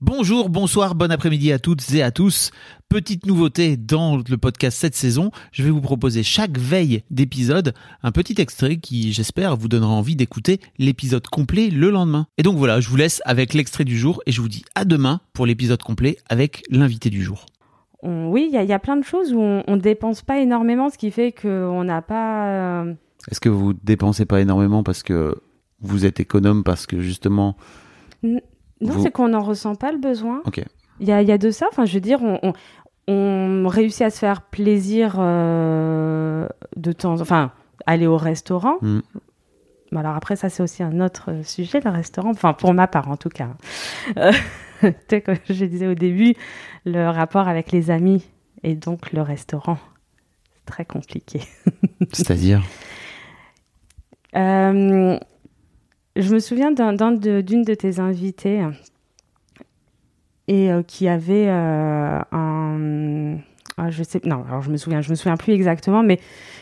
Bonjour, bonsoir, bon après-midi à toutes et à tous. Petite nouveauté dans le podcast cette saison, je vais vous proposer chaque veille d'épisode un petit extrait qui, j'espère, vous donnera envie d'écouter l'épisode complet le lendemain. Et donc voilà, je vous laisse avec l'extrait du jour et je vous dis à demain pour l'épisode complet avec l'invité du jour. Oui, il y, a- il y a plein de choses où on, on dépense pas énormément, ce qui fait qu'on n'a pas. euh, Est-ce que vous dépensez pas énormément parce que vous êtes économe parce que justement... Non, Vous- c'est qu'on n'en ressent pas le besoin. Ok. Il y a, il y a de ça. Enfin, je veux dire, on, on, on réussit à se faire plaisir euh, de temps. Enfin, aller au restaurant. Mm. Bon, alors après, ça, c'est aussi un autre euh, sujet, le restaurant. Enfin, pour ma part, en tout cas. Euh, tu sais, comme je disais au début, le rapport avec les amis et donc le restaurant. C'est très compliqué. C'est-à-dire? Euh, je me souviens d'un- d'un de- d'une de, tes invitées et euh, qui avait euh, un. ah, je sais, non, alors je me souviens, je me souviens plus exactement, mais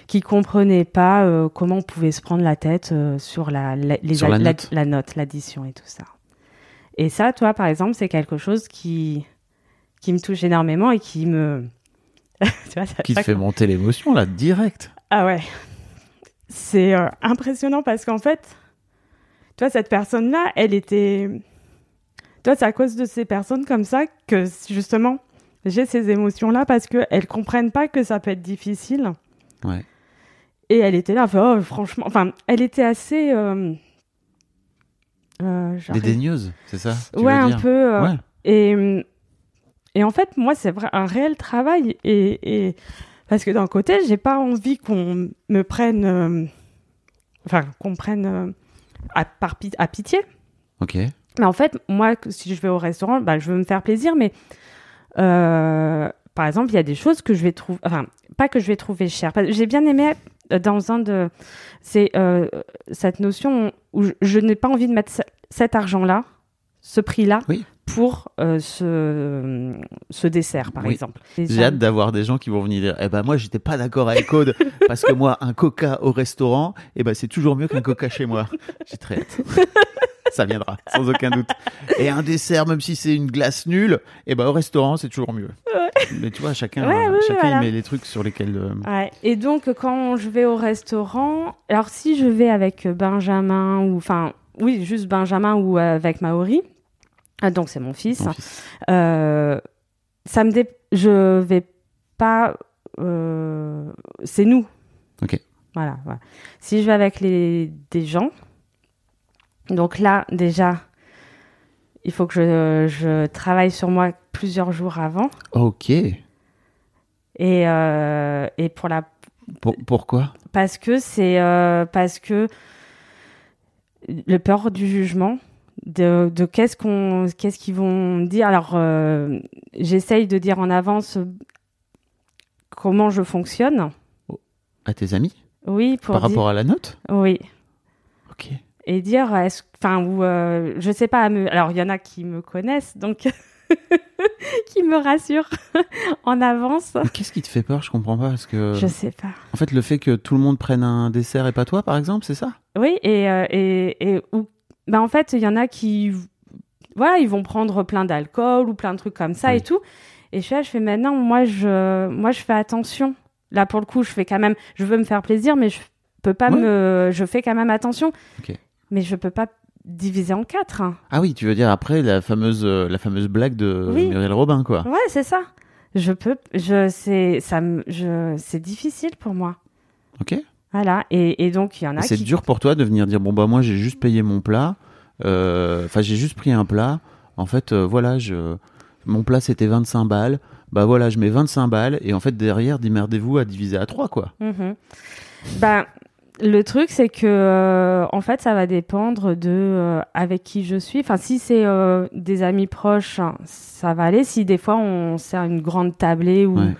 qui comprenait pas euh, comment on pouvait se prendre la tête sur la, la, les- Sur la note. la note, l'addition et tout ça. Et ça, toi, par exemple, c'est quelque chose qui qui me touche énormément et qui me Tu vois, ça- Qui te fait monter l'émotion là, direct ah ouais. C'est impressionnant parce qu'en fait, toi, cette personne-là, elle était. Toi, c'est à cause de ces personnes comme ça que justement, j'ai ces émotions-là parce qu'elles comprennent pas que ça peut être difficile. Ouais. Et elle était là, oh, franchement. Enfin, elle était assez. Euh, euh, Dédaigneuse, c'est ça tu Ouais, veux un peu. euh, Ouais. et, et en fait, moi, c'est un réel travail. Et, et- parce que d'un côté, j'ai pas envie qu'on me prenne. enfin, qu'on me prenne à, par à pitié. Ok. Mais en fait, moi, si je vais au restaurant, bah, je veux me faire plaisir. Mais euh, par exemple, il y a des choses que je vais trouver. Enfin, pas que je vais trouver que J'ai bien aimé euh, dans un de. C'est euh, cette notion où je, je n'ai pas envie de mettre ce- cet argent-là, ce prix-là, Oui. Pour euh, ce, ce dessert, par Oui. exemple. J'ai hâte d'avoir des gens qui vont venir dire Eh ben moi j'étais pas d'accord avec Aude parce que moi un coca au restaurant eh ben c'est toujours mieux qu'un coca chez moi. J'ai très hâte. Ça viendra sans aucun doute. Et un dessert même si c'est une glace nulle eh ben au restaurant c'est toujours mieux. Mais tu vois chacun Ouais, oui, chacun voilà. il met les trucs sur lesquels euh, Ouais. Et donc, quand je vais au restaurant, alors si je vais avec Benjamin ou, enfin, oui, juste Benjamin ou avec Maori, ah, donc c'est mon fils, ton fils. euh, ça me dé... je vais pas, euh, c'est nous. Ok. Voilà, voilà. Si je vais avec les des gens, donc là déjà, il faut que je, je travaille sur moi plusieurs jours avant Ok. et euh, et pour la Pour- pourquoi? Parce que c'est parce que le peur du jugement de, de qu'est-ce qu'on qu'est-ce qu'ils vont dire. Alors euh, j'essaye de dire en avance comment je fonctionne. À tes amis? Oui pour par dire- rapport à la note? Oui. Ok. et dire est-ce enfin ou euh, je sais pas me- alors il y en a qui me connaissent donc qui me rassurent en avance. Qu'est-ce qui te fait peur? Je comprends pas parce que je sais pas. en fait le fait que tout le monde prenne un dessert et pas toi par exemple c'est ça? Oui, et, euh, et, et bah en fait, il y en a qui, voilà, ils vont prendre plein d'alcool ou plein de trucs comme ça Oui. et tout. Et je fais, je fais maintenant, moi, je, moi, je fais attention. Là, pour le coup, je fais quand même, je veux me faire plaisir, mais je peux pas Ouais. me, je fais quand même attention. Mais je peux pas diviser en quatre. hein. Ah oui, tu veux dire après la fameuse euh, la fameuse blague de Oui. Muriel Robin quoi. Ouais, c'est ça. Je peux, je, c'est, ça, je, c'est difficile pour moi. Ok. Voilà. Et, et donc, il y en a c'est qui. dur pour toi de venir dire bon bah moi j'ai juste payé mon plat, euh, enfin j'ai juste pris un plat. En fait euh, voilà je mon plat c'était 25 balles. Bah voilà je mets 25 balles et en fait derrière démerdez-vous à diviser à 3 quoi. Mhm. Ben, Le truc, c'est que euh, en fait, ça va dépendre de euh, avec qui je suis. Enfin, si c'est euh, des amis proches, ça va aller. Si des fois on sert une grande tablée ou Ouais.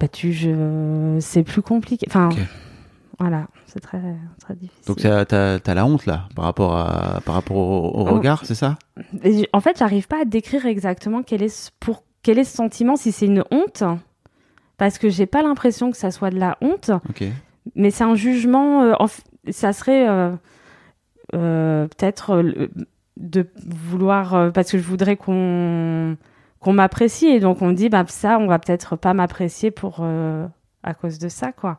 bah tu, je, c'est plus compliqué. Enfin. Voilà, c'est très très difficile. Donc t'as t'as- t'as la honte là par rapport à par rapport au, au Oh. regard, c'est ça? En fait, j'arrive pas à décrire exactement quel est ce, pour quel est ce sentiment. Si c'est une honte, parce que j'ai pas l'impression que ça soit de la honte. Mais c'est un jugement. euh, en ça serait euh, euh, peut-être de vouloir parce que je voudrais qu'on qu'on m'apprécie et donc on dit bah ça on va peut-être pas m'apprécier pour à cause de ça quoi.